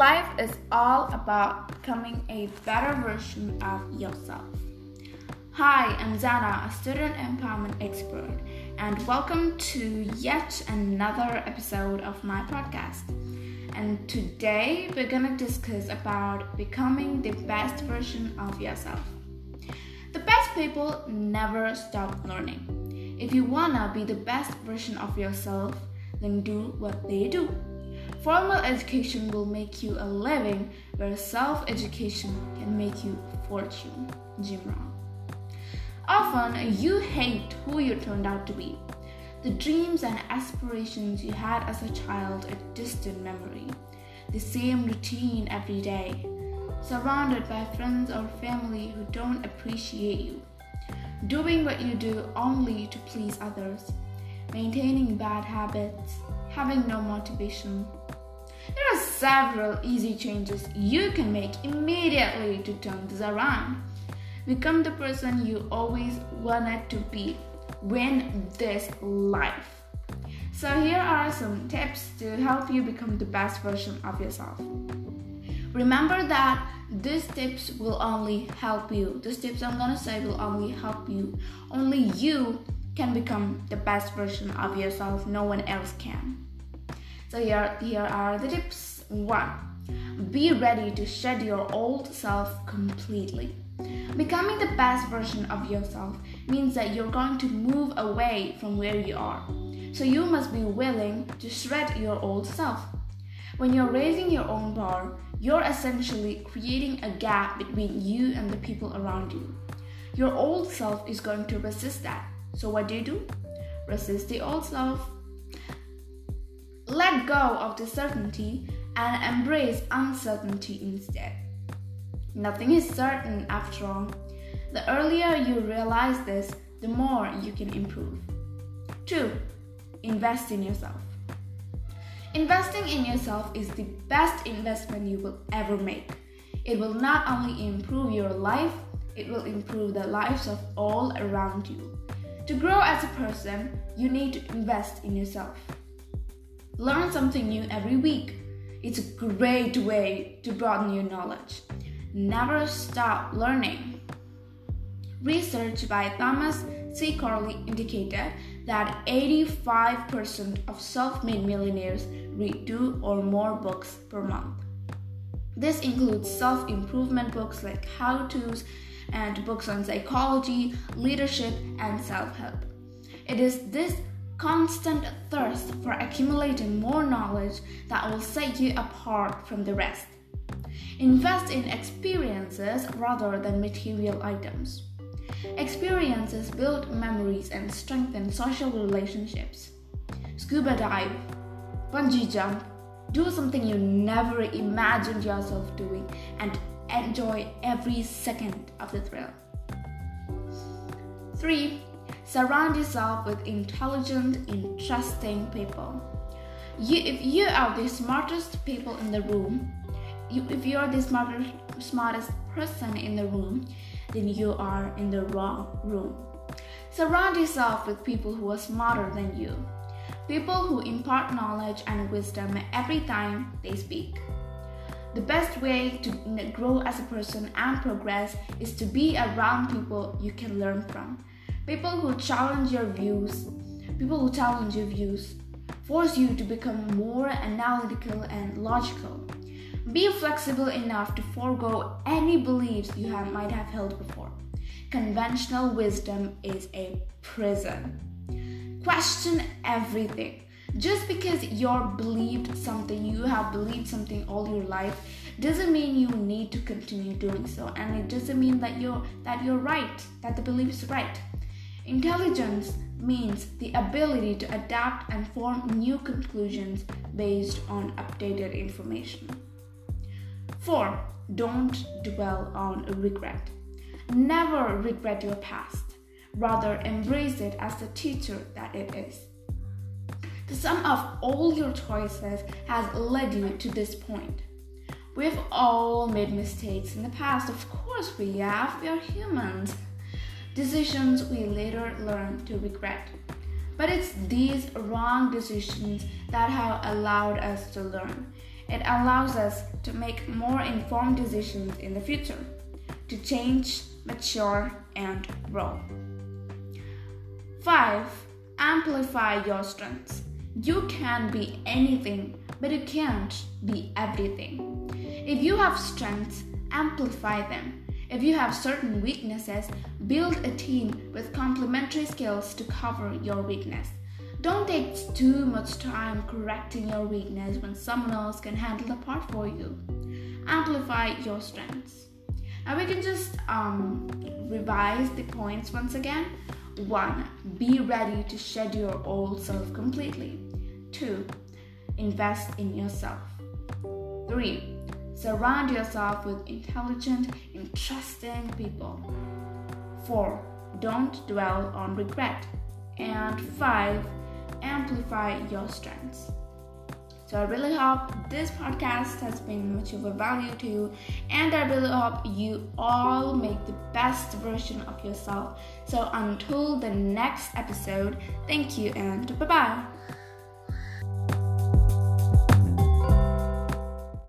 Life is all about becoming a better version of yourself. Hi, I'm Zana, a student empowerment expert, and welcome to yet another episode of my podcast. And today we're gonna discuss about becoming the best version of yourself. The best people never stop learning. If you wanna be the best version of yourself, then do what they do. Formal education will make you a living, where self education can make you a fortune. Jim Rohn. Often you hate who you turned out to be. The dreams and aspirations you had as a child a distant memory. The same routine every day. Surrounded by friends or family who don't appreciate you. Doing what you do only to please others. Maintaining bad habits. Having no motivation are several easy changes you can make immediately to turn this around. Become the person you always wanted to be. Win this life. So, here are some tips to help you become the best version of yourself. Remember that these tips will only help you. These tips I'm gonna say will only help you. Only you can become the best version of yourself, no one else can. So here, here are the tips. One, be ready to shed your old self completely. Becoming the best version of yourself means that you're going to move away from where you are. So you must be willing to shred your old self. When you're raising your own bar, you're essentially creating a gap between you and the people around you. Your old self is going to resist that. So what do you do? Resist the old self let go of the certainty and embrace uncertainty instead. Nothing is certain after all. The earlier you realize this, the more you can improve. 2. Invest in yourself. Investing in yourself is the best investment you will ever make. It will not only improve your life, it will improve the lives of all around you. To grow as a person, you need to invest in yourself. Learn something new every week. It's a great way to broaden your knowledge. Never stop learning. Research by Thomas C. Corley indicated that 85% of self made millionaires read two or more books per month. This includes self improvement books like how to's and books on psychology, leadership, and self help. It is this constant thirst for accumulating more knowledge that will set you apart from the rest. Invest in experiences rather than material items. Experiences build memories and strengthen social relationships. Scuba dive, bungee jump, do something you never imagined yourself doing, and enjoy every second of the thrill. 3. Surround yourself with intelligent, interesting people. You, if you are the smartest people in the room, you, if you are the smartest, smartest person in the room, then you are in the wrong room. Surround yourself with people who are smarter than you, people who impart knowledge and wisdom every time they speak. The best way to grow as a person and progress is to be around people you can learn from People who challenge your views, people who challenge your views, force you to become more analytical and logical. Be flexible enough to forego any beliefs you have, might have held before. Conventional wisdom is a prison. Question everything. Just because you're believed something, you have believed something all your life, doesn't mean you need to continue doing so, and it doesn't mean that you're that you're right, that the belief is right. Intelligence means the ability to adapt and form new conclusions based on updated information. 4. Don't dwell on regret. Never regret your past. Rather, embrace it as the teacher that it is. The sum of all your choices has led you to this point. We've all made mistakes in the past. Of course, we have. We are humans decisions we later learn to regret. But it's these wrong decisions that have allowed us to learn. It allows us to make more informed decisions in the future, to change, mature, and grow. 5. Amplify your strengths. You can be anything, but you can't be everything. If you have strengths, amplify them. If you have certain weaknesses, build a team with complementary skills to cover your weakness. Don't take too much time correcting your weakness when someone else can handle the part for you. Amplify your strengths. Now we can just um, revise the points once again. 1. Be ready to shed your old self completely. 2. Invest in yourself. 3. Surround yourself with intelligent, interesting people. 4. Don't dwell on regret. And 5 amplify your strengths. So I really hope this podcast has been much of a value to you, and I really hope you all make the best version of yourself. So until the next episode, thank you and bye bye.